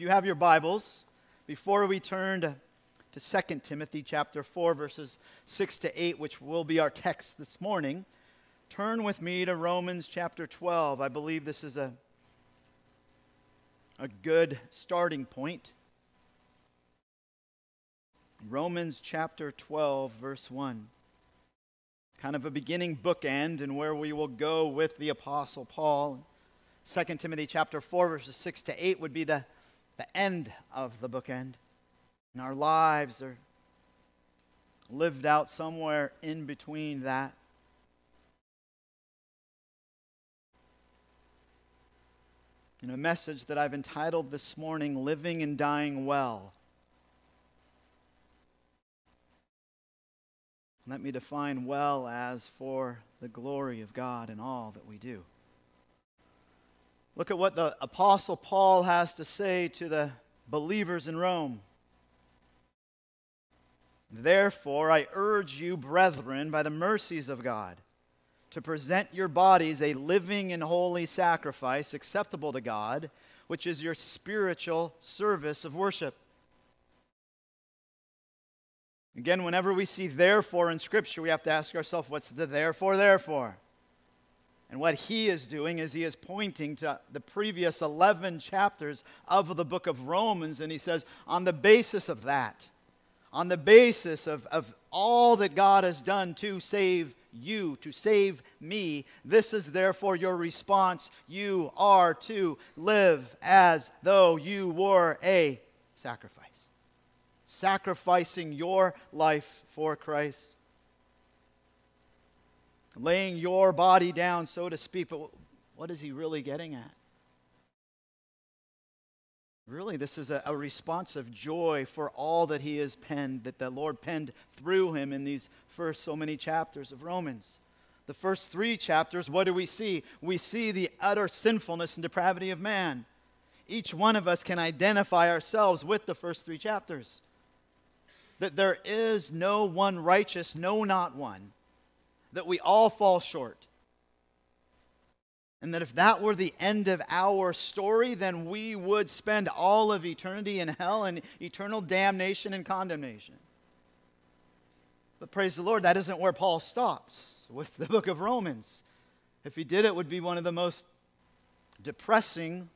You have your Bibles, before we turn to, to 2 Timothy chapter 4, verses 6 to 8, which will be our text this morning, turn with me to Romans chapter 12. I believe this is a, a good starting point. Romans chapter 12, verse 1. Kind of a beginning bookend and where we will go with the Apostle Paul. 2 Timothy chapter 4, verses 6 to 8 would be the, the end of the bookend. And our lives are lived out somewhere in between that. In a message that I've entitled this morning, Living and Dying Well. Let me define well as for the glory of God in all that we do. Look at what the Apostle Paul has to say to the believers in Rome. Therefore, I urge you, brethren, by the mercies of God, to present your bodies a living and holy sacrifice acceptable to God, which is your spiritual service of worship. Again, whenever we see therefore in Scripture, we have to ask ourselves, what's the therefore, therefore? And what he is doing is he is pointing to the previous 11 chapters of the book of Romans, and he says, on the basis of that, on the basis of, of all that God has done to save you, to save me, this is therefore your response. You are to live as though you were a sacrifice sacrificing your life for Christ. Laying your body down, so to speak. But what is he really getting at? Really, this is a, a, response of joy for all that he has penned, that the Lord penned through him in these first so many chapters of Romans. The first three chapters, what do we see? We see the utter sinfulness and depravity of man. Each one of us can identify ourselves with the first three chapters that there is no one righteous, no, not one, that we all fall short. And that if that were the end of our story, then we would spend all of eternity in hell and eternal damnation and condemnation. But praise the Lord, that isn't where Paul stops with the book of Romans. If he did, it would be one of the most depressing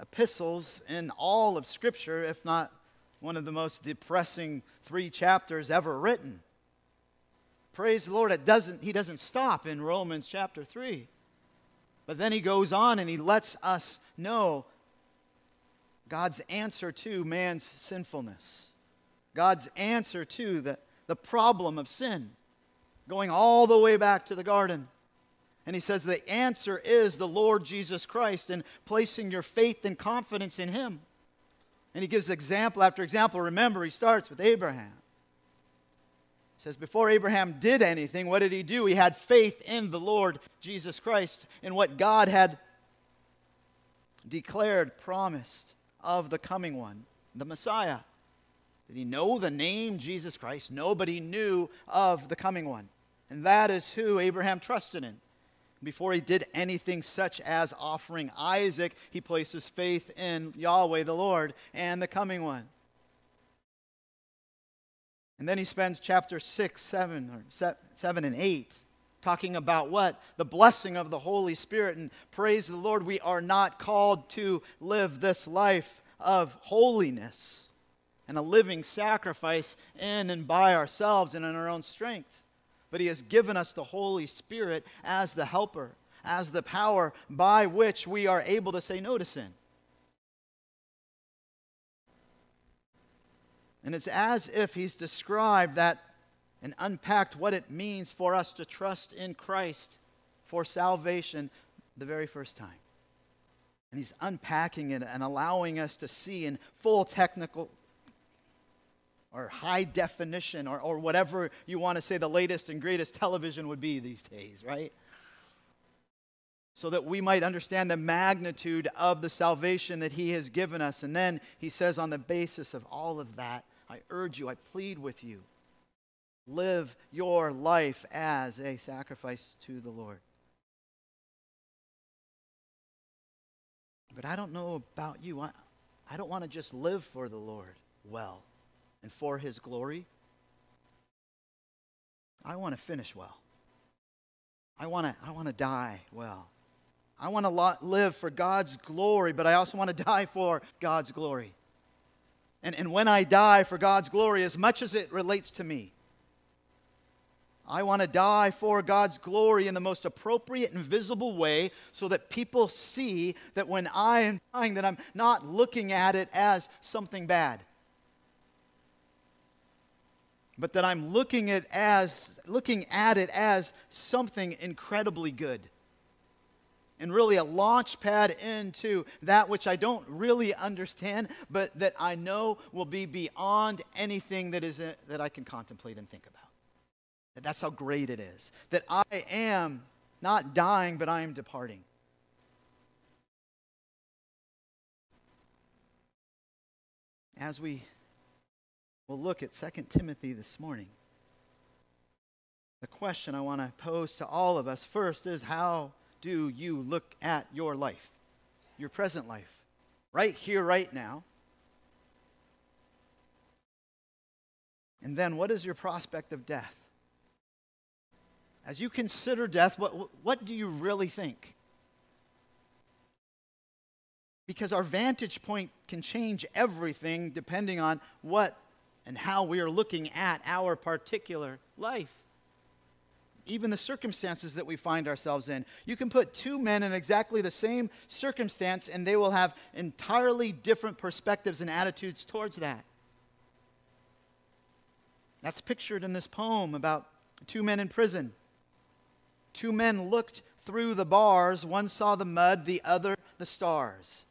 epistles in all of Scripture, if not one of the most depressing three chapters ever written. Praise the Lord, it doesn't, he doesn't stop in Romans chapter 3. But then he goes on and he lets us know God's answer to man's sinfulness, God's answer to the, the problem of sin, going all the way back to the garden. And he says the answer is the Lord Jesus Christ and placing your faith and confidence in him. And he gives example after example. Remember, he starts with Abraham. Says, Before Abraham did anything, what did he do? He had faith in the Lord Jesus Christ, in what God had declared, promised of the coming one, the Messiah. Did he know the name Jesus Christ? Nobody knew of the coming one. And that is who Abraham trusted in. Before he did anything such as offering Isaac, he places faith in Yahweh the Lord and the coming one. And then he spends chapter 6, 7, or 7 and 8 talking about what? The blessing of the Holy Spirit. And praise the Lord, we are not called to live this life of holiness and a living sacrifice in and by ourselves and in our own strength but He has given us the Holy Spirit as the helper, as the power by which we are able to say no to sin. And it's as if He's described that and unpacked what it means for us to trust in Christ for salvation the very first time. And he's unpacking it and allowing us to see in full technical or high definition or, or whatever you want to say the latest and greatest television would be these days, right? So that we might understand the magnitude of the salvation that He has given us. And then He says, on the basis of all of that, I urge you, I plead with you, live your life as a sacrifice to the Lord. But I don't know about you. I, I don't want to just live for the Lord well and for his glory. I want to finish well. I want to I want to die well. I want to live for God's glory, but I also want to die for God's glory. And, and when I die for God's glory, as much as it relates to me, I want to die for God's glory in the most appropriate and visible way so that people see that when I am dying that I'm not looking at it as something bad. But that I'm looking at as looking at it as something incredibly good. And really a launch pad into that which I don't really understand, but that I know will be beyond anything that is uh, that I can contemplate and think about. That that's how great it is. That I am not dying, but I am departing. As we will look at 2 Timothy this morning, the question I want to pose to all of us first is how do you look at your life, your present life, right here, right now? And then, what is your prospect of death? As you consider death, what, what do you really think? Because our vantage point can change everything depending on what and how we are looking at our particular life. Even the circumstances that we find ourselves in. You can put two men in exactly the same circumstance, and they will have entirely different perspectives and attitudes towards that. That's pictured in this poem about two men in prison. Two men looked through the bars. One saw the mud, the other the stars.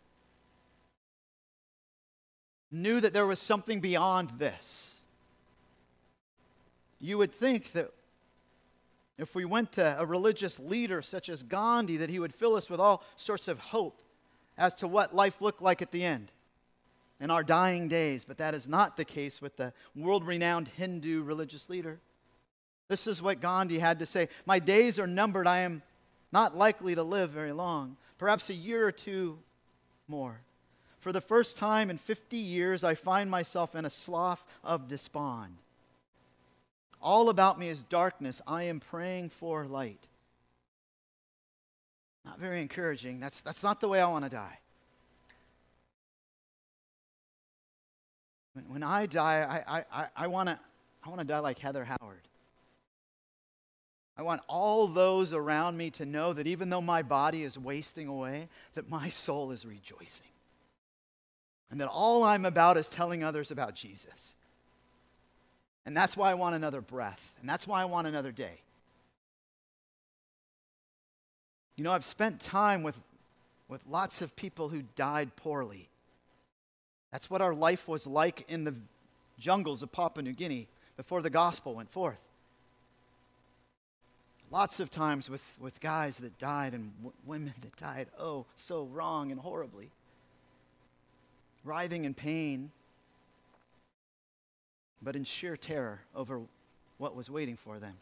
Knew that there was something beyond this. You would think that if we went to a religious leader such as Gandhi, that he would fill us with all sorts of hope as to what life looked like at the end in our dying days. But that is not the case with the world renowned Hindu religious leader. This is what Gandhi had to say My days are numbered. I am not likely to live very long, perhaps a year or two more. For the first time in 50 years, I find myself in a slough of despond. All about me is darkness. I am praying for light. Not very encouraging. That's, that's not the way I want to die. When, when I die, I, I, I want to I wanna die like Heather Howard. I want all those around me to know that even though my body is wasting away, that my soul is rejoicing. And that all I'm about is telling others about Jesus. And that's why I want another breath. And that's why I want another day. You know, I've spent time with, with lots of people who died poorly. That's what our life was like in the jungles of Papua New Guinea before the gospel went forth. Lots of times with, with guys that died and w- women that died, oh, so wrong and horribly. Writhing in pain, but in sheer terror over what was waiting for them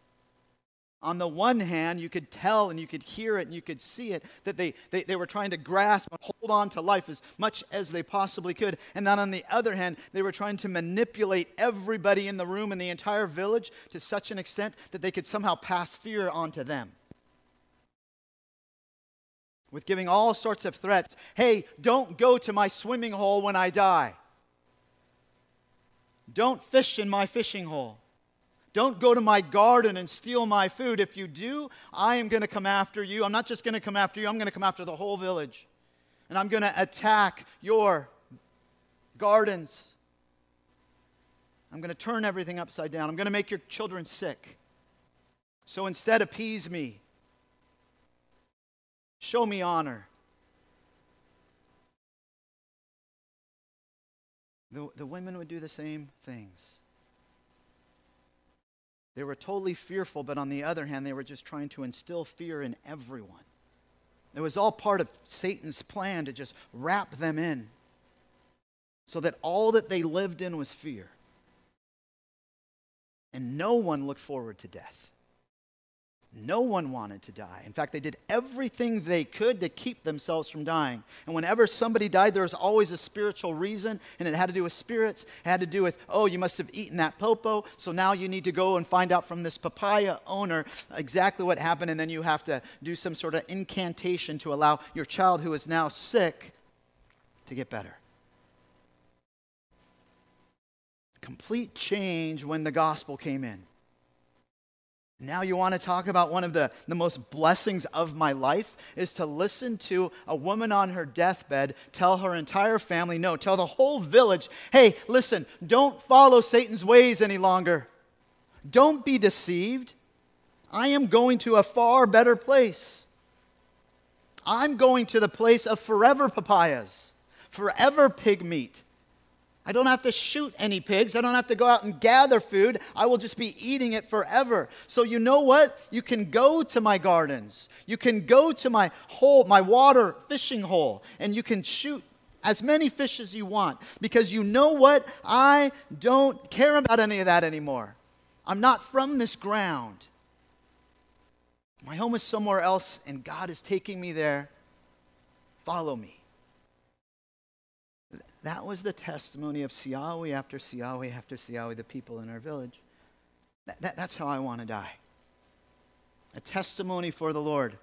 on the one hand, you could tell and you could hear it and you could see it that they, they, they were trying to grasp and hold on to life as much as they possibly could. And then on the other hand, they were trying to manipulate everybody in the room and the entire village to such an extent that they could somehow pass fear onto them. With giving all sorts of threats hey, don't go to my swimming hole when I die. Don't fish in my fishing hole. Don't go to my garden and steal my food. If you do, I am going to come after you. I'm not just going to come after you, I'm going to come after the whole village. And I'm going to attack your gardens. I'm going to turn everything upside down. I'm going to make your children sick. So instead, appease me. Show me honor. The, the women would do the same things. They were totally fearful, but on the other hand, they were just trying to instill fear in everyone. It was all part of Satan's plan to just wrap them in so that all that they lived in was fear. And no one looked forward to death. No one wanted to die. In fact, they did everything they could to keep themselves from dying. And whenever somebody died, there was always a spiritual reason, and it had to do with spirits. It had to do with, oh, you must have eaten that popo, so now you need to go and find out from this papaya owner exactly what happened, and then you have to do some sort of incantation to allow your child who is now sick to get better. Complete change when the gospel came in. Now, you want to talk about one of the, the most blessings of my life is to listen to a woman on her deathbed tell her entire family, no, tell the whole village, hey, listen, don't follow Satan's ways any longer. Don't be deceived. I am going to a far better place. I'm going to the place of forever papayas, forever pig meat, I don't have to shoot any pigs. I don't have to go out and gather food. I will just be eating it forever. So you know what? You can go to my gardens. You can go to my hole, my water fishing hole, and you can shoot as many fish as you want because you know what? I don't care about any of that anymore. I'm not from this ground. My home is somewhere else, and God is taking me there. Follow me. That was the testimony of Siawi after Siawi after Siawi, the people in our village. That, that, that's how I want to die. A testimony for the Lord.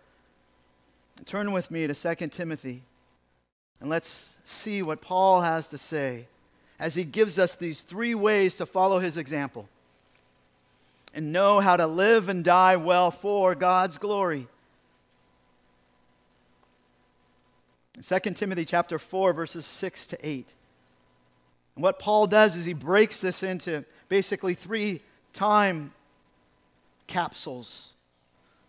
Turn with me to 2 Timothy, and let's see what Paul has to say as he gives us these three ways to follow his example and know how to live and die well for God's glory. In 2 Timothy chapter 4, verses 6 to 8. And what Paul does is he breaks this into basically three time capsules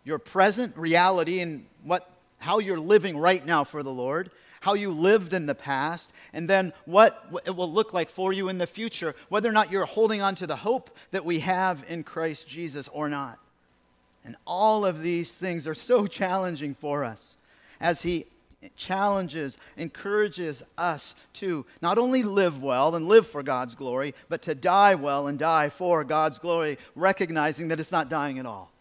your present reality and what, how you're living right now for the Lord, how you lived in the past, and then what it will look like for you in the future, whether or not you're holding on to the hope that we have in Christ Jesus or not. And all of these things are so challenging for us as he challenges, encourages us to not only live well and live for God's glory, but to die well and die for God's glory, recognizing that it's not dying at all.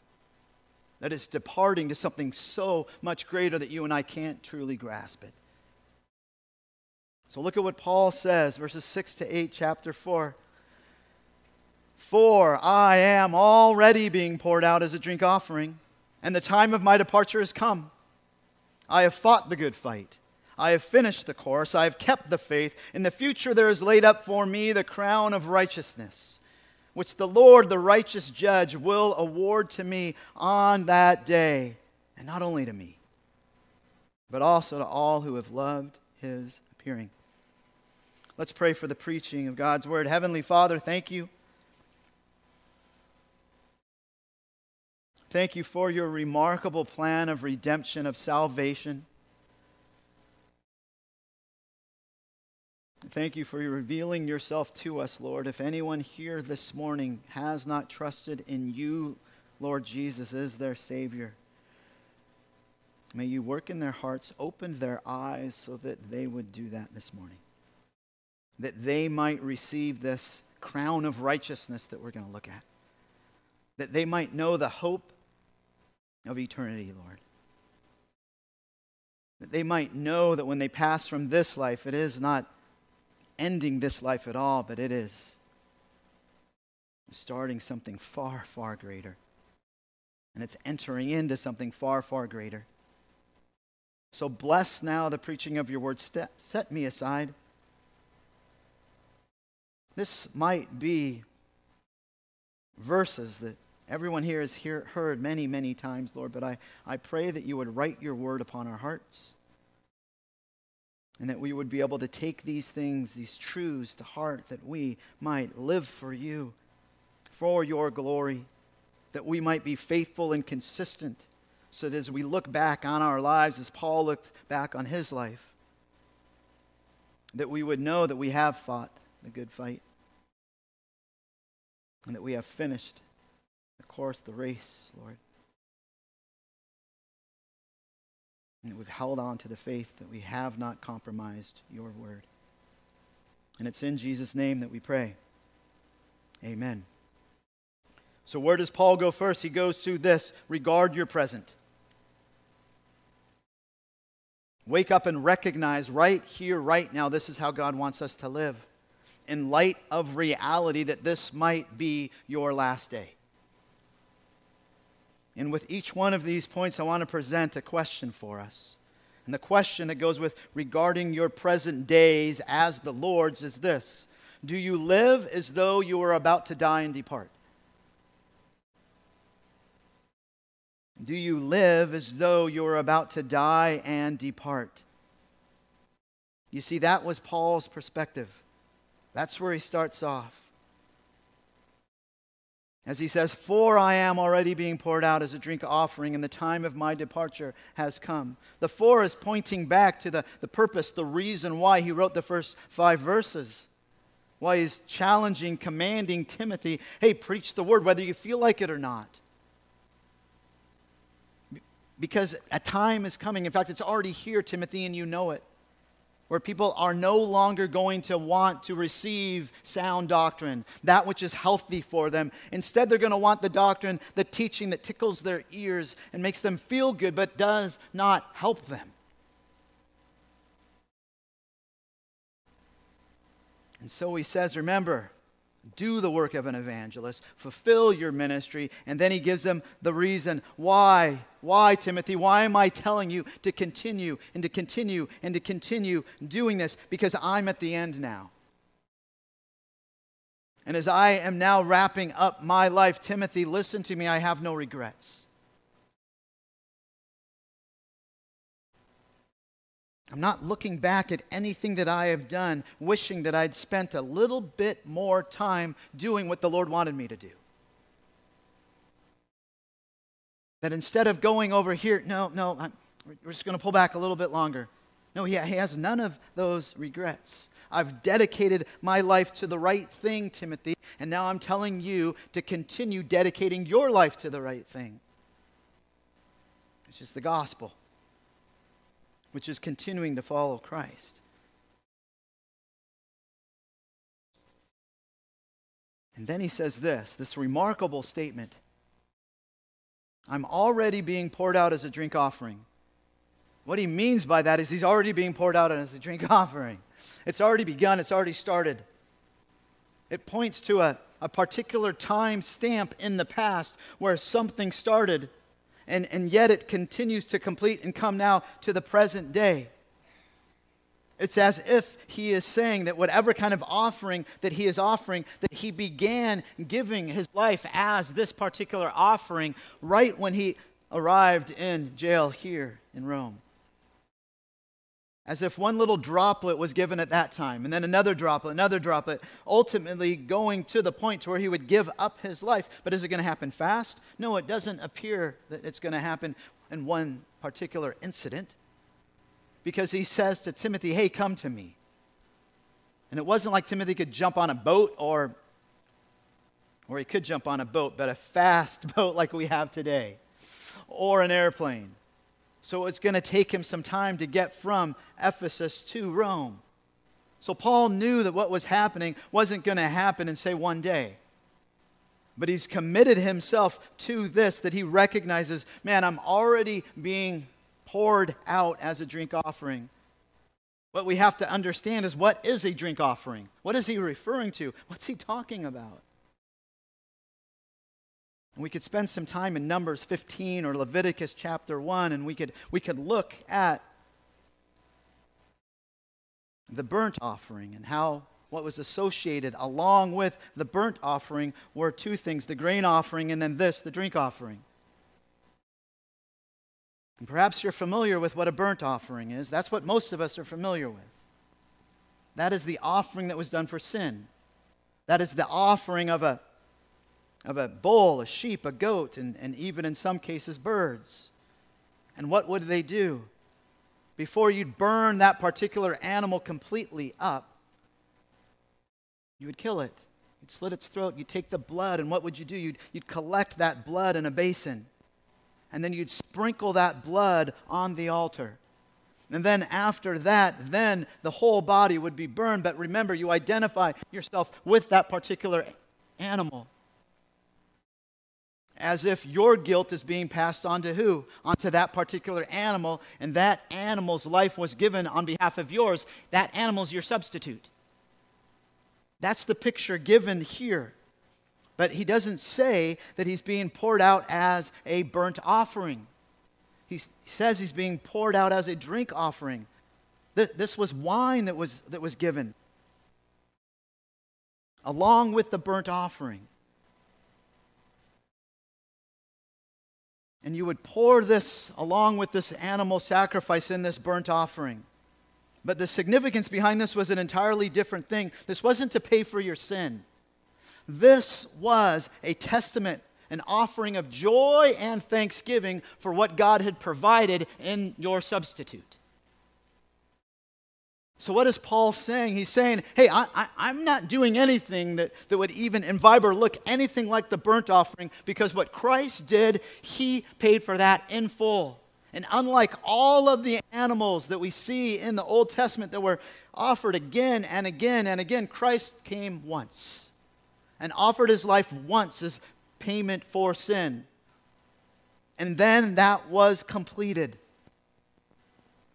That it's departing to something so much greater that you and I can't truly grasp it. So look at what Paul says, verses 6 to 8, chapter 4. For I am already being poured out as a drink offering, and the time of my departure has come. I have fought the good fight. I have finished the course. I have kept the faith. In the future, there is laid up for me the crown of righteousness, which the Lord, the righteous judge, will award to me on that day. And not only to me, but also to all who have loved his appearing. Let's pray for the preaching of God's word. Heavenly Father, thank you. Thank you for your remarkable plan of redemption, of salvation. Thank you for revealing yourself to us, Lord. If anyone here this morning has not trusted in you, Lord Jesus, as their Savior, may you work in their hearts, open their eyes so that they would do that this morning. That they might receive this crown of righteousness that we're going to look at. That they might know the hope of eternity, Lord. That they might know that when they pass from this life, it is not ending this life at all, but it is starting something far, far greater. And it's entering into something far, far greater. So bless now the preaching of your word. Set me aside. This might be verses that Everyone here has hear, heard many, many times, Lord, but I, I pray that you would write your word upon our hearts. And that we would be able to take these things, these truths to heart, that we might live for you, for your glory, that we might be faithful and consistent, so that as we look back on our lives, as Paul looked back on his life, that we would know that we have fought the good fight and that we have finished the course, the race, Lord. And that we've held on to the faith that we have not compromised your word. And it's in Jesus' name that we pray. Amen. So, where does Paul go first? He goes to this regard your present. Wake up and recognize right here, right now, this is how God wants us to live. In light of reality, that this might be your last day. And with each one of these points, I want to present a question for us. And the question that goes with regarding your present days as the Lord's is this Do you live as though you are about to die and depart? Do you live as though you're about to die and depart? You see, that was Paul's perspective. That's where he starts off. As he says, For I am already being poured out as a drink offering, and the time of my departure has come. The for is pointing back to the, the purpose, the reason why he wrote the first five verses. Why he's challenging, commanding Timothy, hey, preach the word, whether you feel like it or not because a time is coming. In fact, it's already here, Timothy, and you know it, where people are no longer going to want to receive sound doctrine, that which is healthy for them. Instead, they're going to want the doctrine, the teaching that tickles their ears and makes them feel good, but does not help them. And so he says, remember, do the work of an evangelist, fulfill your ministry, and then he gives them the reason why. Why, Timothy? Why am I telling you to continue and to continue and to continue doing this? Because I'm at the end now. And as I am now wrapping up my life, Timothy, listen to me, I have no regrets. I'm not looking back at anything that I have done, wishing that I'd spent a little bit more time doing what the Lord wanted me to do. That instead of going over here, no, no, I'm, we're just going to pull back a little bit longer. No, he, he has none of those regrets. I've dedicated my life to the right thing, Timothy, and now I'm telling you to continue dedicating your life to the right thing. It's just the gospel which is continuing to follow Christ. And then he says this this remarkable statement I'm already being poured out as a drink offering. What he means by that is he's already being poured out as a drink offering. It's already begun, it's already started. It points to a, a particular time stamp in the past where something started and, and yet it continues to complete and come now to the present day. It's as if he is saying that whatever kind of offering that he is offering, that he began giving his life as this particular offering right when he arrived in jail here in Rome as if one little droplet was given at that time, and then another droplet, another droplet, ultimately going to the point to where he would give up his life. But is it going to happen fast? No, it doesn't appear that it's going to happen in one particular incident. Because he says to Timothy, Hey, come to me. And it wasn't like Timothy could jump on a boat or, or he could jump on a boat, but a fast boat like we have today, or an airplane so it's going to take him some time to get from Ephesus to Rome. So Paul knew that what was happening wasn't going to happen in, say, one day. But he's committed himself to this that he recognizes, man, I'm already being poured out as a drink offering. What we have to understand is what is a drink offering? What is he referring to? What's he talking about? And we could spend some time in Numbers 15 or Leviticus chapter 1, and we could, we could look at the burnt offering and how what was associated along with the burnt offering were two things the grain offering and then this, the drink offering. And perhaps you're familiar with what a burnt offering is. That's what most of us are familiar with. That is the offering that was done for sin. That is the offering of a, of a bull, a sheep, a goat, and, and even in some cases birds. And what would they do? Before you'd burn that particular animal completely up, you would kill it. You'd slit its throat. You'd take the blood, and what would you do? You'd, you'd collect that blood in a basin. And then you'd sprinkle that blood on the altar. And then after that, then the whole body would be burned. But remember, you identify yourself with that particular animal. As if your guilt is being passed on to who? Onto that particular animal, and that animal's life was given on behalf of yours. That animal's your substitute. That's the picture given here. But he doesn't say that he's being poured out as a burnt offering. He says he's being poured out as a drink offering. This was wine that was, that was given along with the burnt offering. And you would pour this along with this animal sacrifice in this burnt offering. But the significance behind this was an entirely different thing. This wasn't to pay for your sin. This was a testament, an offering of joy and thanksgiving for what God had provided in your substitute. So, what is Paul saying? He's saying, hey, I, am not doing anything that, that would even imbibe or look anything like the burnt offering because what Christ did, he paid for that in full. And unlike all of the animals that we see in the Old Testament that were offered again and again and again, Christ came once and offered his life once as payment for sin. And then that was completed.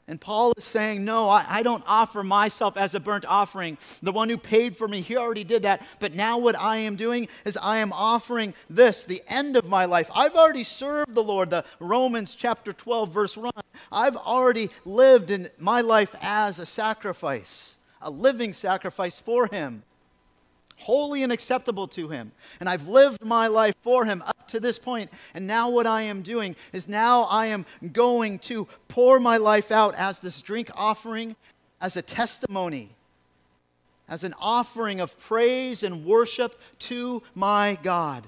And Paul is saying, No, I, I, don't offer myself as a burnt offering. The one who paid for me, he already did that. But now what I am doing is I am offering this, the end of my life. I've already served the Lord, the Romans chapter 12, verse 1. I've already lived in my life as a sacrifice, a living sacrifice for him holy and acceptable to him. And I've lived my life for him up to this point. And now what I am doing is now I am going to pour my life out as this drink offering, as a testimony, as an offering of praise and worship to my God.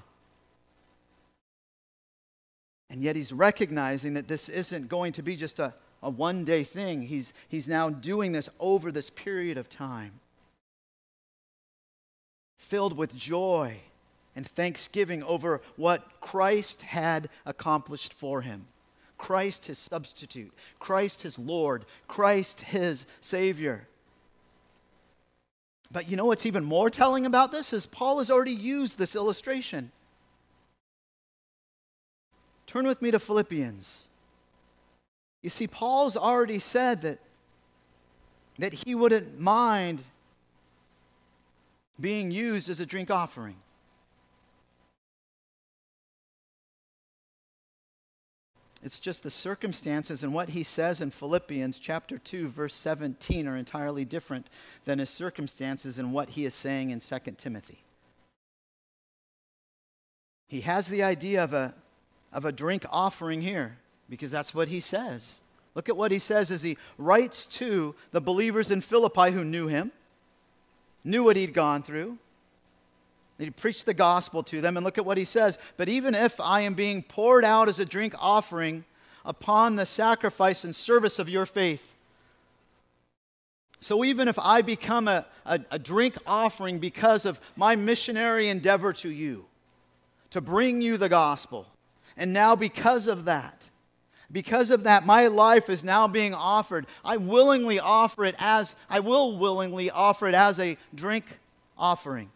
And yet he's recognizing that this isn't going to be just a, a one day thing. He's, he's now doing this over this period of time filled with joy and thanksgiving over what Christ had accomplished for him. Christ, his substitute, Christ, his Lord, Christ, his Savior. But you know what's even more telling about this is Paul has already used this illustration. Turn with me to Philippians. You see, Paul's already said that, that he wouldn't mind being used as a drink offering. It's just the circumstances and what he says in Philippians chapter 2 verse 17 are entirely different than his circumstances and what he is saying in 2 Timothy. He has the idea of a, of a drink offering here because that's what he says. Look at what he says as he writes to the believers in Philippi who knew him knew what he'd gone through. He preached the gospel to them, and look at what he says. But even if I am being poured out as a drink offering upon the sacrifice and service of your faith, so even if I become a, a, a, drink offering because of my missionary endeavor to you, to bring you the gospel, and now because of that, because of that, my life is now being offered. I willingly offer it as, I will willingly offer it as a drink offering,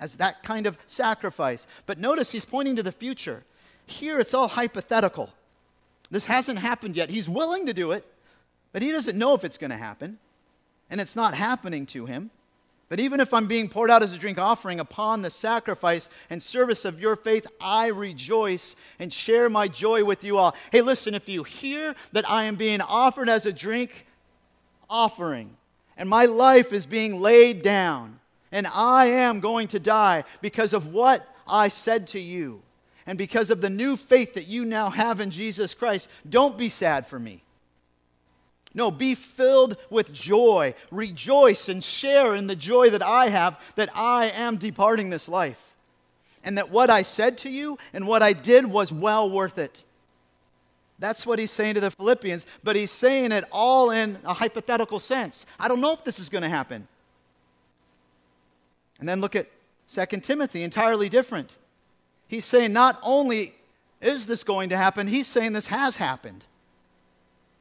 as that kind of sacrifice. But notice he's pointing to the future. Here it's all hypothetical. This hasn't happened yet. He's willing to do it, but he doesn't know if it's going to happen. And it's not happening to him. But even if I'm being poured out as a drink offering upon the sacrifice and service of your faith, I rejoice and share my joy with you all. Hey, listen, if you hear that I am being offered as a drink offering and my life is being laid down and I am going to die because of what I said to you and because of the new faith that you now have in Jesus Christ, don't be sad for me. No, be filled with joy. Rejoice and share in the joy that I have that I am departing this life. And that what I said to you and what I did was well worth it. That's what he's saying to the Philippians, but he's saying it all in a hypothetical sense. I don't know if this is going to happen. And then look at 2 Timothy, entirely different. He's saying not only is this going to happen, he's saying this has happened.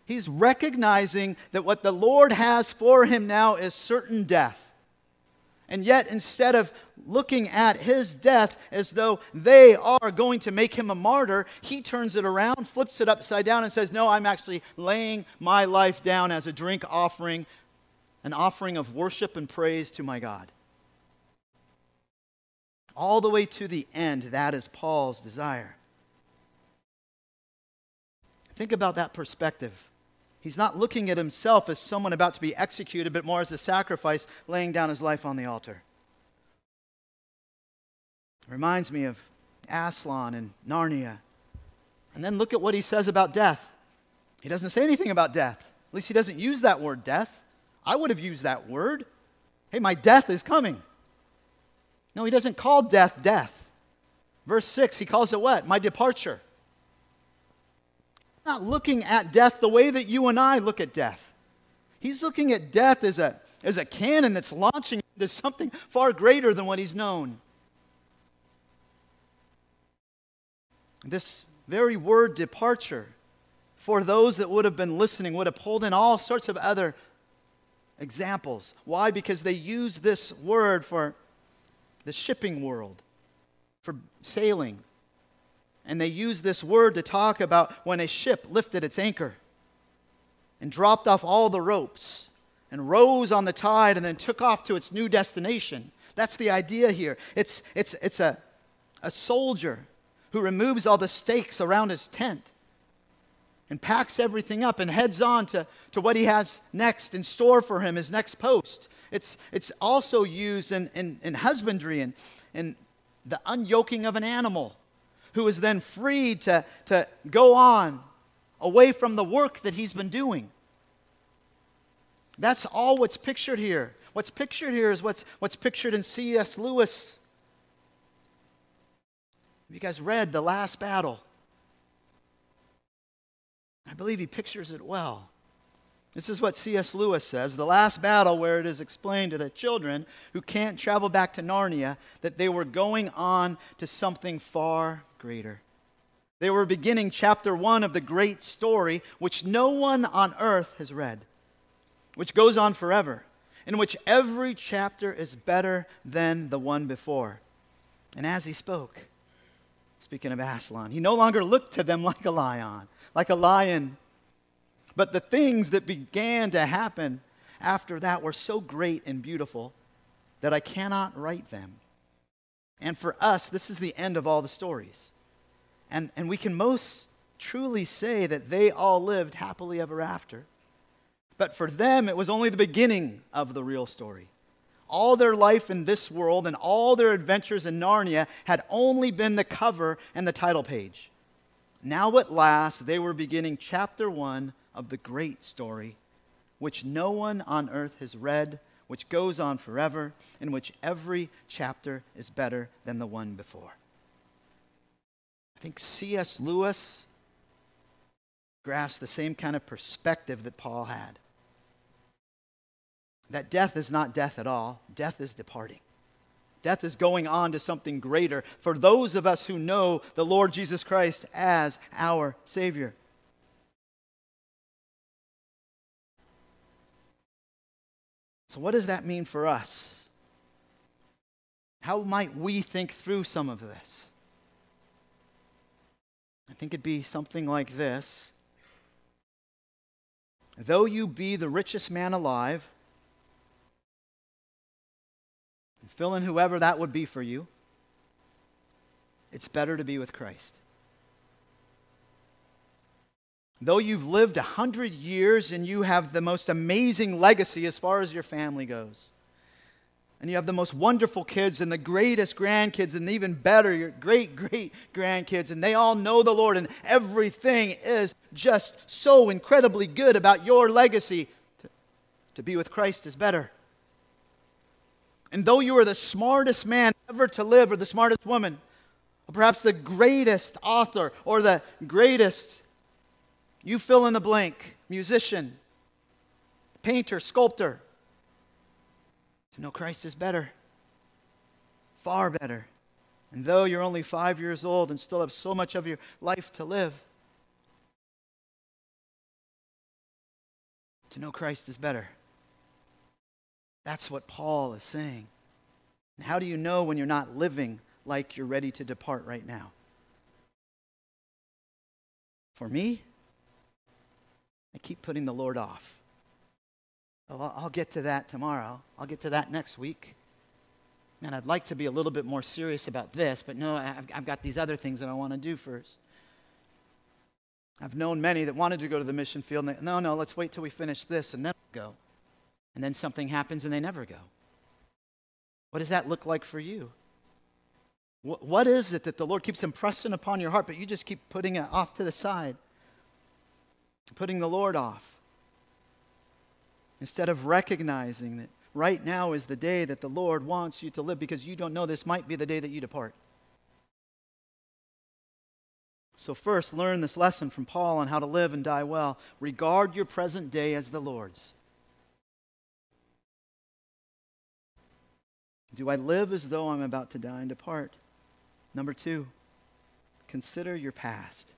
He's recognizing that what the Lord has for him now is certain death. And yet, instead of looking at his death as though they are going to make him a martyr, he turns it around, flips it upside down, and says, No, I'm actually laying my life down as a drink offering, an offering of worship and praise to my God. All the way to the end, that is Paul's desire. Think about that perspective. He's not looking at himself as someone about to be executed, but more as a sacrifice, laying down his life on the altar. It reminds me of Aslan and Narnia. And then look at what he says about death. He doesn't say anything about death. At least he doesn't use that word death. I would have used that word. Hey, my death is coming. No, he doesn't call death death. Verse 6, he calls it what? My departure not looking at death the way that you and I look at death. He's looking at death as a, as a cannon that's launching into something far greater than what he's known. This very word departure, for those that would have been listening, would have pulled in all sorts of other examples. Why? Because they use this word for the shipping world, for sailing, and they use this word to talk about when a ship lifted its anchor and dropped off all the ropes and rose on the tide and then took off to its new destination. That's the idea here. It's, it's, it's a, a soldier who removes all the stakes around his tent and packs everything up and heads on to, to what he has next in store for him, his next post. It's, it's also used in, in, in husbandry and in the unyoking of an animal who is then freed to, to go on away from the work that he's been doing. That's all what's pictured here. What's pictured here is what's, what's pictured in C.S. Lewis. Have you guys read The Last Battle? I believe he pictures it well. This is what C.S. Lewis says the last battle, where it is explained to the children who can't travel back to Narnia that they were going on to something far greater. They were beginning chapter one of the great story, which no one on earth has read, which goes on forever, in which every chapter is better than the one before. And as he spoke, speaking of Aslan, he no longer looked to them like a lion, like a lion but the things that began to happen after that were so great and beautiful that I cannot write them. And for us, this is the end of all the stories. And, and we can most truly say that they all lived happily ever after. But for them, it was only the beginning of the real story. All their life in this world and all their adventures in Narnia had only been the cover and the title page. Now, at last, they were beginning chapter one of the great story, which no one on earth has read, which goes on forever, in which every chapter is better than the one before. I think C.S. Lewis grasped the same kind of perspective that Paul had. That death is not death at all, death is departing. Death is going on to something greater for those of us who know the Lord Jesus Christ as our Savior. So, what does that mean for us? How might we think through some of this? I think it'd be something like this Though you be the richest man alive, fill in whoever that would be for you, it's better to be with Christ. Though you've lived a hundred years and you have the most amazing legacy as far as your family goes, and you have the most wonderful kids and the greatest grandkids, and even better, your great great grandkids, and they all know the Lord, and everything is just so incredibly good about your legacy. To, to be with Christ is better. And though you are the smartest man ever to live, or the smartest woman, or perhaps the greatest author, or the greatest you fill in the blank musician, painter, sculptor. To know Christ is better, far better. And though you're only five years old and still have so much of your life to live, to know Christ is better. That's what Paul is saying. And how do you know when you're not living like you're ready to depart right now? For me, I keep putting the Lord off. Oh, I'll get to that tomorrow. I'll get to that next week. Man, I'd like to be a little bit more serious about this, but no, I've, I've got these other things that I want to do first. I've known many that wanted to go to the mission field, and they, no, no, let's wait till we finish this and then go. And then something happens and they never go. What does that look like for you? What, what is it that the Lord keeps impressing upon your heart, but you just keep putting it off to the side? Putting the Lord off. Instead of recognizing that right now is the day that the Lord wants you to live because you don't know this might be the day that you depart. So, first, learn this lesson from Paul on how to live and die well. Regard your present day as the Lord's. Do I live as though I'm about to die and depart? Number two, consider your past.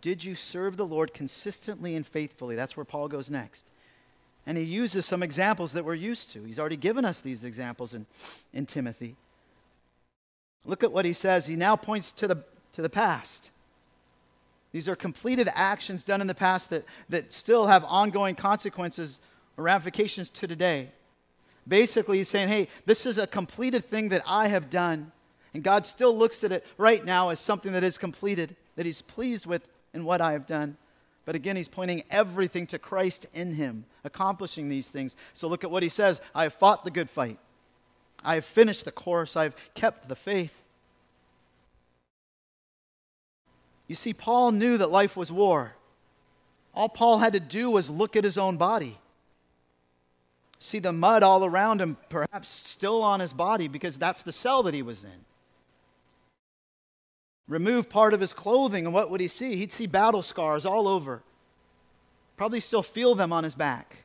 Did you serve the Lord consistently and faithfully? That's where Paul goes next. And he uses some examples that we're used to. He's already given us these examples in, in Timothy. Look at what he says. He now points to the, to the past. These are completed actions done in the past that, that still have ongoing consequences or ramifications to today. Basically, he's saying, hey, this is a completed thing that I have done. And God still looks at it right now as something that is completed, that he's pleased with in what I have done. But again, he's pointing everything to Christ in him, accomplishing these things. So look at what he says I have fought the good fight, I have finished the course, I've kept the faith. You see, Paul knew that life was war. All Paul had to do was look at his own body. See the mud all around him, perhaps still on his body, because that's the cell that he was in. Remove part of his clothing, and what would he see? He'd see battle scars all over. Probably still feel them on his back.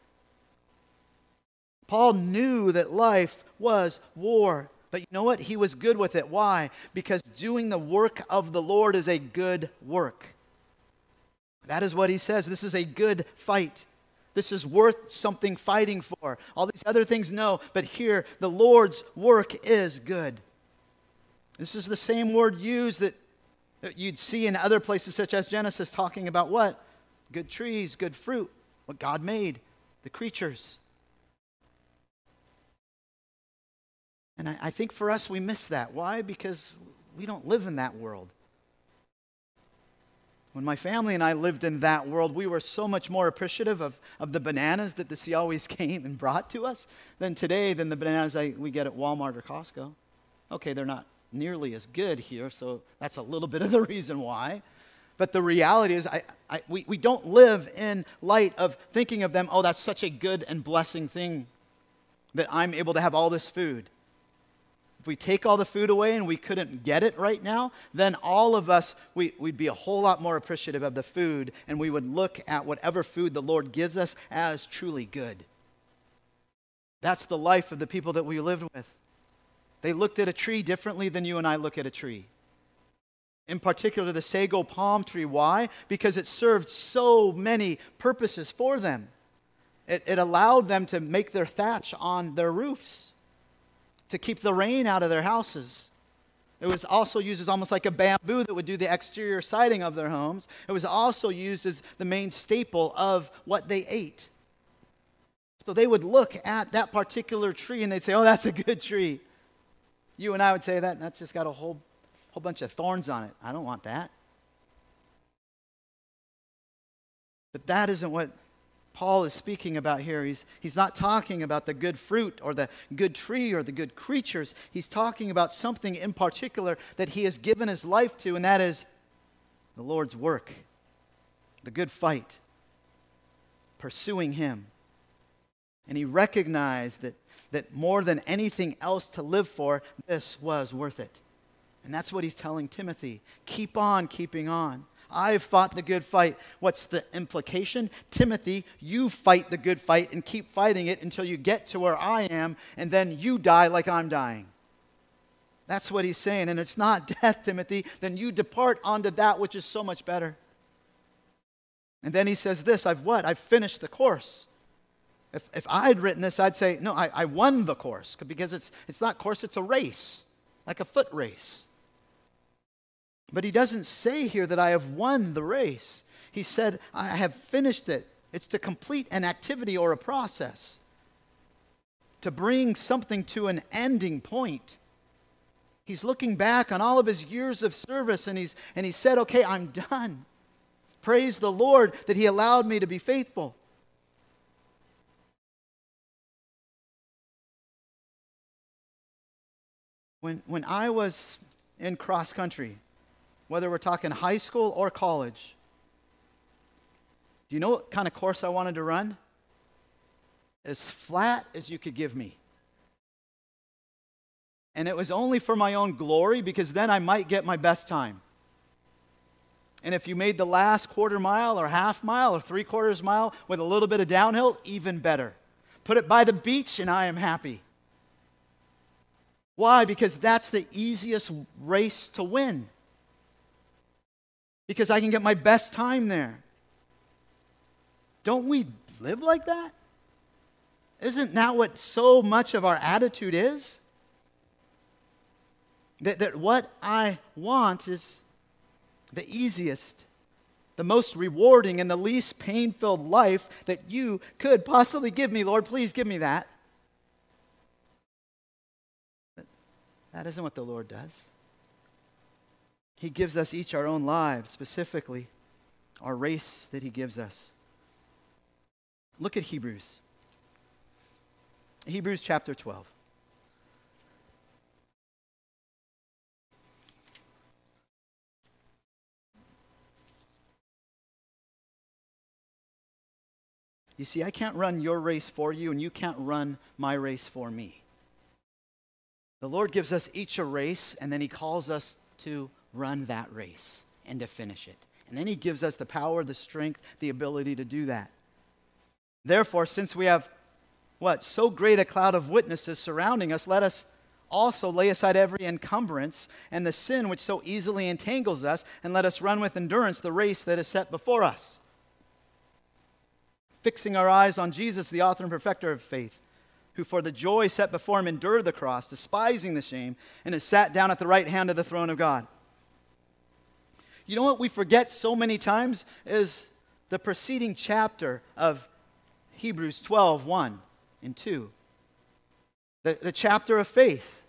Paul knew that life was war. But you know what? He was good with it. Why? Because doing the work of the Lord is a good work. That is what he says. This is a good fight. This is worth something fighting for. All these other things, no. But here, the Lord's work is good. This is the same word used that you'd see in other places, such as Genesis, talking about what? Good trees, good fruit, what God made, the creatures. And I, I think for us, we miss that. Why? Because we don't live in that world. When my family and I lived in that world, we were so much more appreciative of, of the bananas that the Siawis came and brought to us than today than the bananas I, we get at Walmart or Costco. Okay, they're not nearly as good here, so that's a little bit of the reason why. But the reality is, I, I, we, we don't live in light of thinking of them, oh, that's such a good and blessing thing that I'm able to have all this food. If we take all the food away and we couldn't get it right now, then all of us, we, would be a whole lot more appreciative of the food and we would look at whatever food the Lord gives us as truly good. That's the life of the people that we lived with. They looked at a tree differently than you and I look at a tree. In particular, the sago palm tree. Why? Because it served so many purposes for them. It, it allowed them to make their thatch on their roofs to keep the rain out of their houses. It was also used as almost like a bamboo that would do the exterior siding of their homes. It was also used as the main staple of what they ate. So they would look at that particular tree and they'd say, Oh, that's a good tree. You and I would say that, that's just got a whole, whole bunch of thorns on it. I don't want that. But that isn't what Paul is speaking about here. He's, he's not talking about the good fruit or the good tree or the good creatures. He's talking about something in particular that he has given his life to, and that is the Lord's work, the good fight, pursuing him. And he recognized that, that more than anything else to live for, this was worth it. And that's what he's telling Timothy. Keep on keeping on. I've fought the good fight. What's the implication? Timothy, you fight the good fight and keep fighting it until you get to where I am, and then you die like I'm dying. That's what he's saying. And it's not death, Timothy. Then you depart onto that which is so much better. And then he says this I've what? I've finished the course. If, if I had written this, I'd say, no, I, I won the course because it's, it's not course, it's a race, like a foot race. But he doesn't say here that I have won the race. He said, I have finished it. It's to complete an activity or a process, to bring something to an ending point. He's looking back on all of his years of service and, he's, and he said, Okay, I'm done. Praise the Lord that he allowed me to be faithful. When, when I was in cross country, whether we're talking high school or college, do you know what kind of course I wanted to run? As flat as you could give me. And it was only for my own glory because then I might get my best time. And if you made the last quarter mile or half mile or three quarters mile with a little bit of downhill, even better. Put it by the beach and I am happy. Why? Because that's the easiest race to win. Because I can get my best time there. Don't we live like that? Isn't that what so much of our attitude is? That, that what I want is the easiest, the most rewarding, and the least pain filled life that you could possibly give me. Lord, please give me that. That isn't what the Lord does. He gives us each our own lives, specifically our race that He gives us. Look at Hebrews. Hebrews chapter 12. You see, I can't run your race for you, and you can't run my race for me. The Lord gives us each a race, and then He calls us to run that race and to finish it. And then He gives us the power, the strength, the ability to do that. Therefore, since we have what? So great a cloud of witnesses surrounding us, let us also lay aside every encumbrance and the sin which so easily entangles us, and let us run with endurance the race that is set before us. Fixing our eyes on Jesus, the author and perfecter of faith, who for the joy set before him endured the cross, despising the shame, and has sat down at the right hand of the throne of God. You know what we forget so many times is the preceding chapter of Hebrews 12 1 and 2. The, the chapter of faith.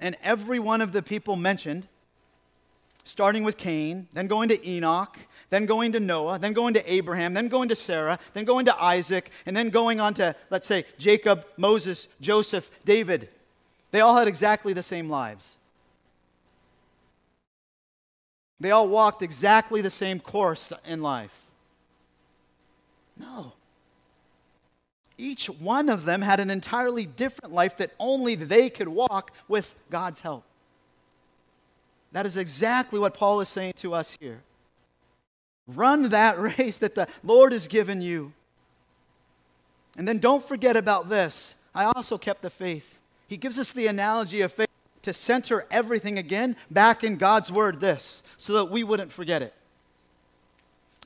And every one of the people mentioned, starting with Cain, then going to Enoch, then going to Noah, then going to Abraham, then going to Sarah, then going to Isaac, and then going on to, let's say, Jacob, Moses, Joseph, David. They all had exactly the same lives. They all walked exactly the same course in life. No. Each one of them had an entirely different life that only they could walk with God's help. That is exactly what Paul is saying to us here. Run that race that the Lord has given you. And then don't forget about this. I also kept the faith. He gives us the analogy of faith to center everything again back in God's word, this, so that we wouldn't forget it.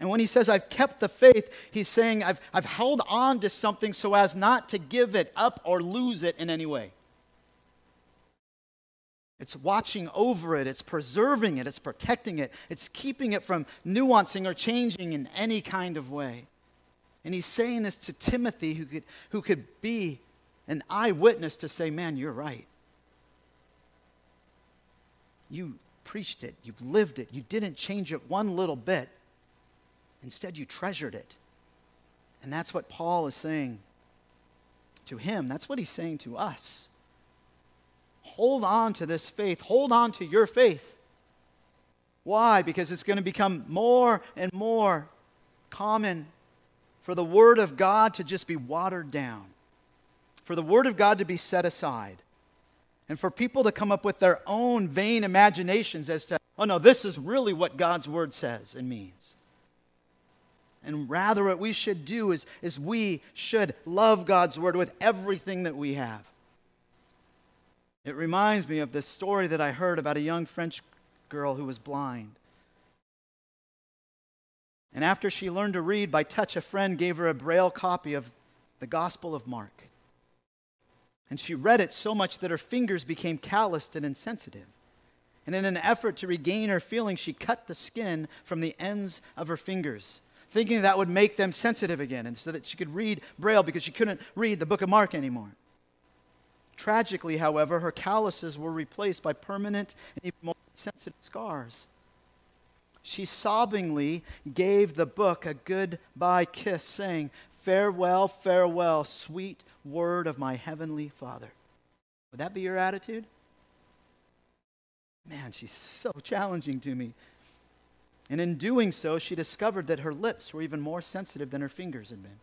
And when he says, I've kept the faith, he's saying, I've, I've held on to something so as not to give it up or lose it in any way. It's watching over it, it's preserving it, it's protecting it, it's keeping it from nuancing or changing in any kind of way. And he's saying this to Timothy, who could, who could be an eyewitness to say, Man, you're right. You preached it, you lived it, you didn't change it one little bit. Instead, you treasured it. And that's what Paul is saying to him. That's what he's saying to us. Hold on to this faith. Hold on to your faith. Why? Because it's going to become more and more common for the Word of God to just be watered down, for the Word of God to be set aside, and for people to come up with their own vain imaginations as to, oh no, this is really what God's Word says and means. And rather, what we should do is, is we should love God's word with everything that we have. It reminds me of this story that I heard about a young French girl who was blind. And after she learned to read by touch, a friend gave her a braille copy of the Gospel of Mark. And she read it so much that her fingers became calloused and insensitive. And in an effort to regain her feeling, she cut the skin from the ends of her fingers, thinking that would make them sensitive again, and so that she could read Braille because she couldn't read the book of Mark anymore. Tragically, however, her calluses were replaced by permanent and even more sensitive scars. She sobbingly gave the book a goodbye kiss, saying, Farewell, farewell, sweet word of my heavenly Father. Would that be your attitude? Man, she's so challenging to me. And in doing so, she discovered that her lips were even more sensitive than her fingers had been.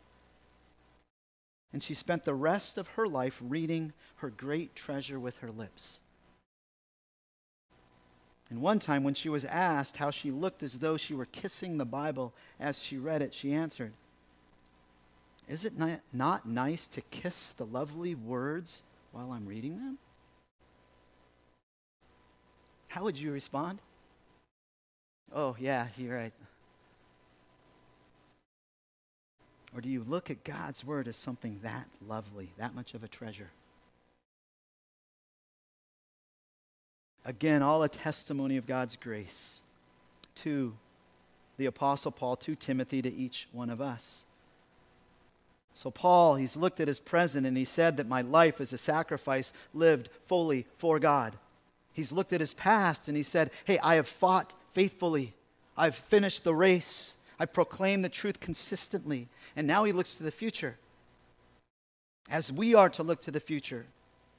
And she spent the rest of her life reading her great treasure with her lips. And one time, when she was asked how she looked as though she were kissing the Bible as she read it, she answered, Is it not, nice to kiss the lovely words while I'm reading them? How would you respond? Oh, yeah, you're right. Or do you look at God's word as something that lovely, that much of a treasure? Again, all a testimony of God's grace to the Apostle Paul, to Timothy, to each one of us. So, Paul, he's looked at his present and he said that my life is a sacrifice lived fully for God. He's looked at his past and he said, Hey, I have fought faithfully. I've finished the race. I proclaim the truth consistently. And now he looks to the future. As we are to look to the future,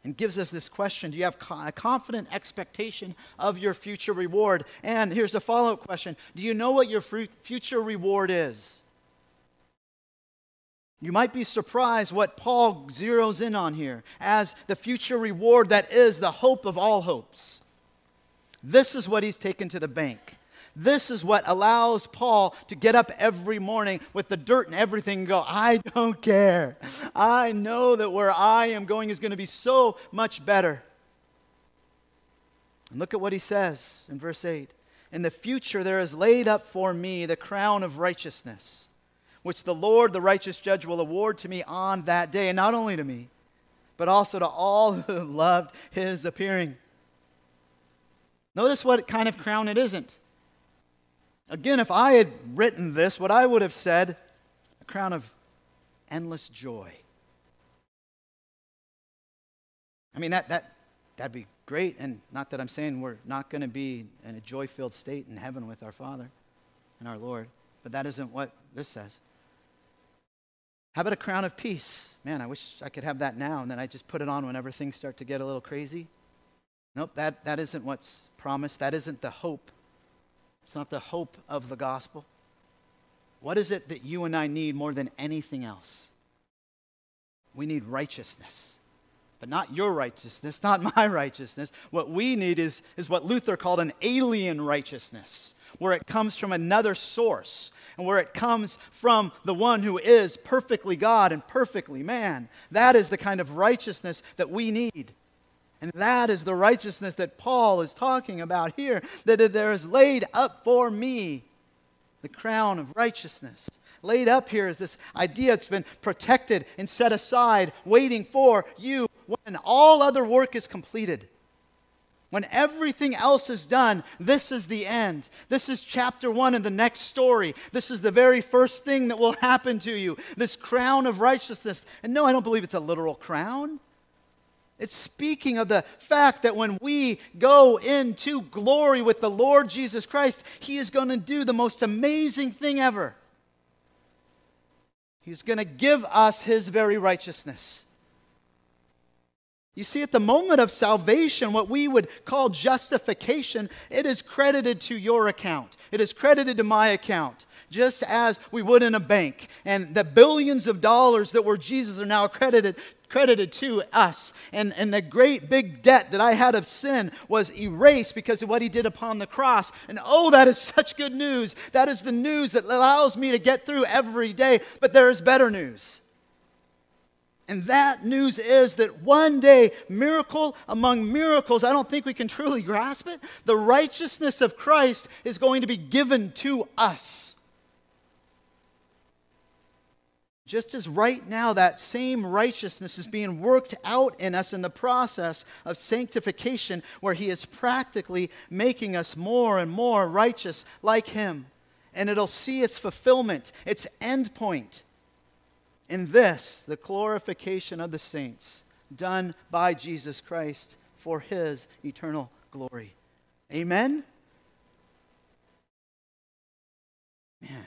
and gives us this question Do you have a confident expectation of your future reward? And here's a follow up question Do you know what your future reward is? You might be surprised what Paul zeroes in on here as the future reward that is the hope of all hopes. This is what he's taken to the bank. This is what allows Paul to get up every morning with the dirt and everything and go, I don't care. I know that where I am going is going to be so much better. And look at what he says in verse 8 In the future, there is laid up for me the crown of righteousness which the Lord, the righteous judge, will award to me on that day, and not only to me, but also to all who loved his appearing. Notice what kind of crown it isn't. Again, if I had written this, what I would have said, a crown of endless joy. I mean, that, that, that'd be great, and not that I'm saying we're not going to be in a joy filled state in heaven with our Father and our Lord, but that isn't what this says. How about a crown of peace? Man, I wish I could have that now, and then I just put it on whenever things start to get a little crazy. Nope, that, that isn't what's promised. That isn't the hope. It's not the hope of the gospel. What is it that you and I need more than anything else? We need righteousness. But not your righteousness, not my righteousness. What we need is, is what Luther called an alien righteousness, where it comes from another source, and where it comes from the one who is perfectly God and perfectly man. That is the kind of righteousness that we need. And that is the righteousness that Paul is talking about here that there is laid up for me the crown of righteousness. Laid up here is this idea it's been protected and set aside, waiting for you when all other work is completed. When everything else is done, this is the end. This is chapter one in the next story. This is the very first thing that will happen to you this crown of righteousness. And no, I don't believe it's a literal crown. It's speaking of the fact that when we go into glory with the Lord Jesus Christ, He is going to do the most amazing thing ever. He's going to give us His very righteousness. You see, at the moment of salvation, what we would call justification, it is credited to your account. It is credited to my account, just as we would in a bank. And the billions of dollars that were Jesus are now credited, credited to us. And, and the great big debt that I had of sin was erased because of what he did upon the cross. And oh, that is such good news. That is the news that allows me to get through every day. But there is better news. And that news is that one day, miracle among miracles, I don't think we can truly grasp it. The righteousness of Christ is going to be given to us. Just as right now that same righteousness is being worked out in us in the process of sanctification, where He is practically making us more and more righteous like Him. And it'll see its fulfillment, its end point in this, the glorification of the saints, done by Jesus Christ for His eternal glory. Amen? Man,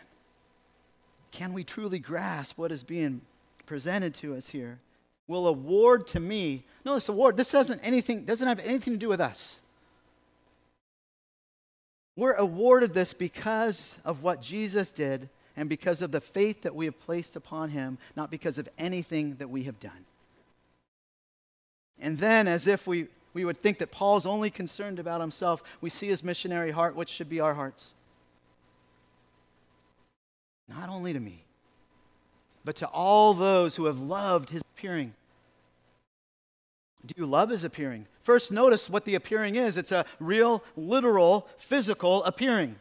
can we truly grasp what is being presented to us here? Will award to me, no, this award, this doesn't anything, doesn't have anything to do with us. We're awarded this because of what Jesus did and because of the faith that we have placed upon him, not because of anything that we have done. And then, as if we, we would think that Paul's only concerned about himself, we see his missionary heart, which should be our hearts. Not only to me, but to all those who have loved his appearing. Do you love his appearing? First, notice what the appearing is it's a real, literal, physical appearing.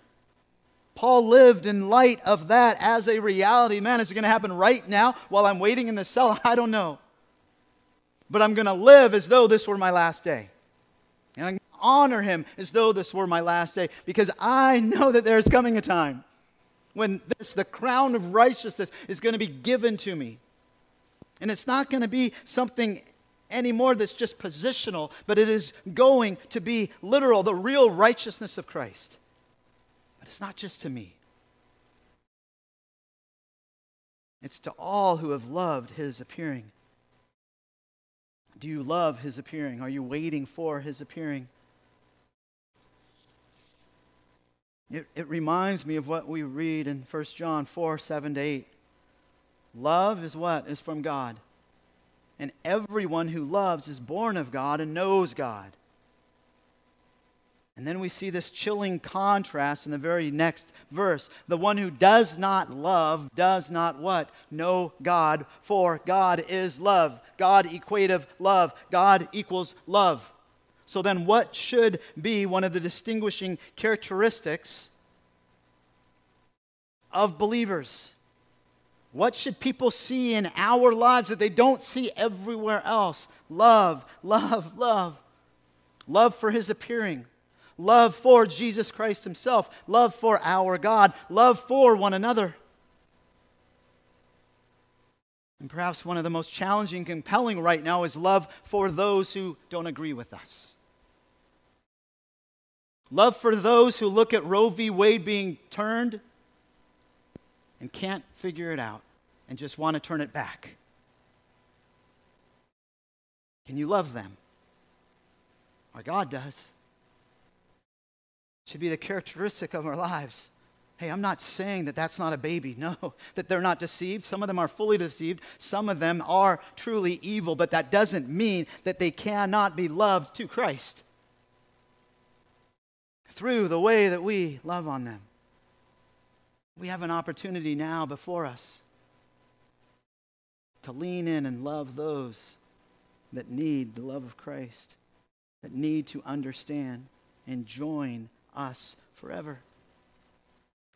Paul lived in light of that as a reality. Man, is it going to happen right now while I'm waiting in the cell? I don't know. But I'm going to live as though this were my last day. And I'm going to honor him as though this were my last day because I know that there's coming a time when this, the crown of righteousness, is going to be given to me. And it's not going to be something anymore that's just positional, but it is going to be literal, the real righteousness of Christ. But it's not just to me, it's to all who have loved his appearing. Do you love his appearing? Are you waiting for his appearing? It, it reminds me of what we read in 1 John 4 7 to 8. Love is what? Is from God. And everyone who loves is born of God and knows God. And then we see this chilling contrast in the very next verse. The one who does not love does not what? Know God, for God is love. God equative love. God equals love. So then, what should be one of the distinguishing characteristics of believers? What should people see in our lives that they don't see everywhere else? Love, love, love. Love for his appearing, love for Jesus Christ himself, love for our God, love for one another. And perhaps one of the most challenging, compelling right now is love for those who don't agree with us. Love for those who look at Roe v. Wade being turned and can't figure it out and just want to turn it back. Can you love them? Our God does. It should be the characteristic of our lives. Hey, I'm not saying that that's not a baby. No, that they're not deceived. Some of them are fully deceived. Some of them are truly evil, but that doesn't mean that they cannot be loved to Christ through the way that we love on them. We have an opportunity now before us to lean in and love those that need the love of Christ, that need to understand and join us forever.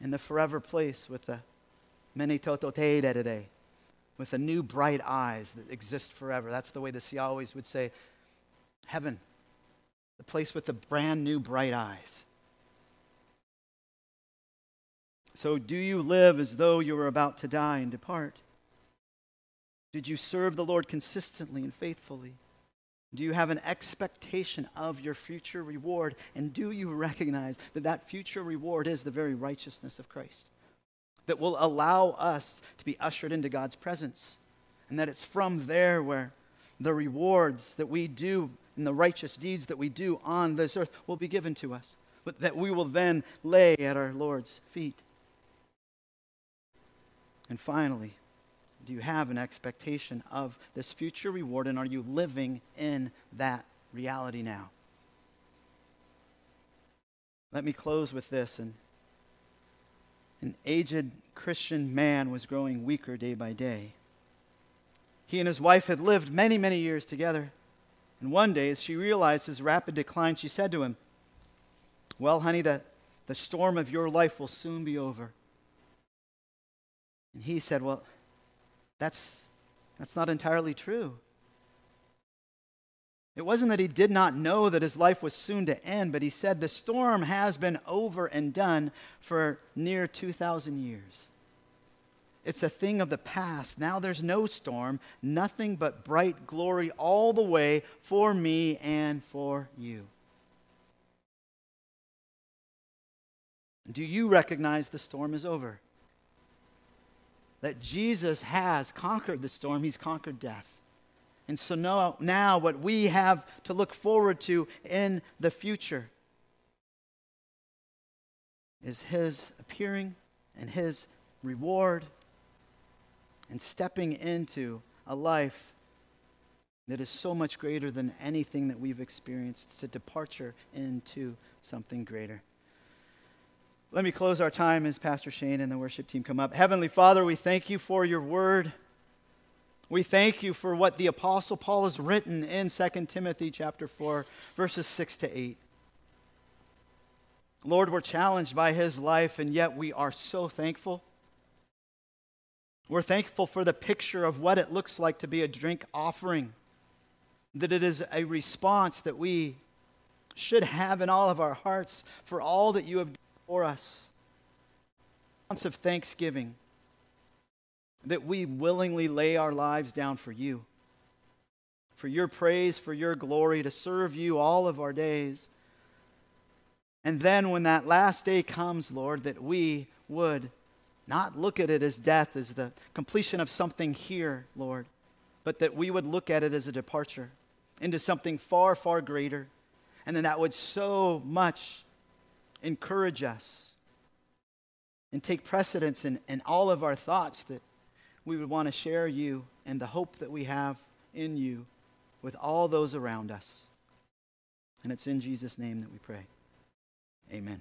In the forever place with the many tototeida today, with the new bright eyes that exist forever. That's the way the Siawis would say heaven, the place with the brand new bright eyes. So, do you live as though you were about to die and depart? Did you serve the Lord consistently and faithfully? Do you have an expectation of your future reward? And do you recognize that that future reward is the very righteousness of Christ that will allow us to be ushered into God's presence? And that it's from there where the rewards that we do and the righteous deeds that we do on this earth will be given to us, but that we will then lay at our Lord's feet. And finally, do you have an expectation of this future reward and are you living in that reality now? Let me close with this. And an aged Christian man was growing weaker day by day. He and his wife had lived many, many years together. And one day, as she realized his rapid decline, she said to him, Well, honey, the, the storm of your life will soon be over. And he said, Well, that's, that's not entirely true. It wasn't that he did not know that his life was soon to end, but he said, The storm has been over and done for near 2,000 years. It's a thing of the past. Now there's no storm, nothing but bright glory all the way for me and for you. Do you recognize the storm is over? That Jesus has conquered the storm, he's conquered death. And so now, now what we have to look forward to in the future is his appearing and his reward and stepping into a life that is so much greater than anything that we've experienced. It's a departure into something greater. Let me close our time as Pastor Shane and the worship team come up. Heavenly Father, we thank you for your word. We thank you for what the apostle Paul has written in 2 Timothy chapter 4 verses 6 to 8. Lord, we're challenged by his life and yet we are so thankful we're thankful for the picture of what it looks like to be a drink offering, that it is a response that we should have in all of our hearts for all that you have done for us. Response of thanksgiving, that we willingly lay our lives down for you, for your praise, for your glory, to serve you all of our days. And then when that last day comes, Lord, that we would not look at it as death, as the completion of something here, Lord, but that we would look at it as a departure into something far, far greater. And then that would so much encourage us and take precedence in, in all of our thoughts that we would want to share you and the hope that we have in you with all those around us. And it's in Jesus' name that we pray. Amen.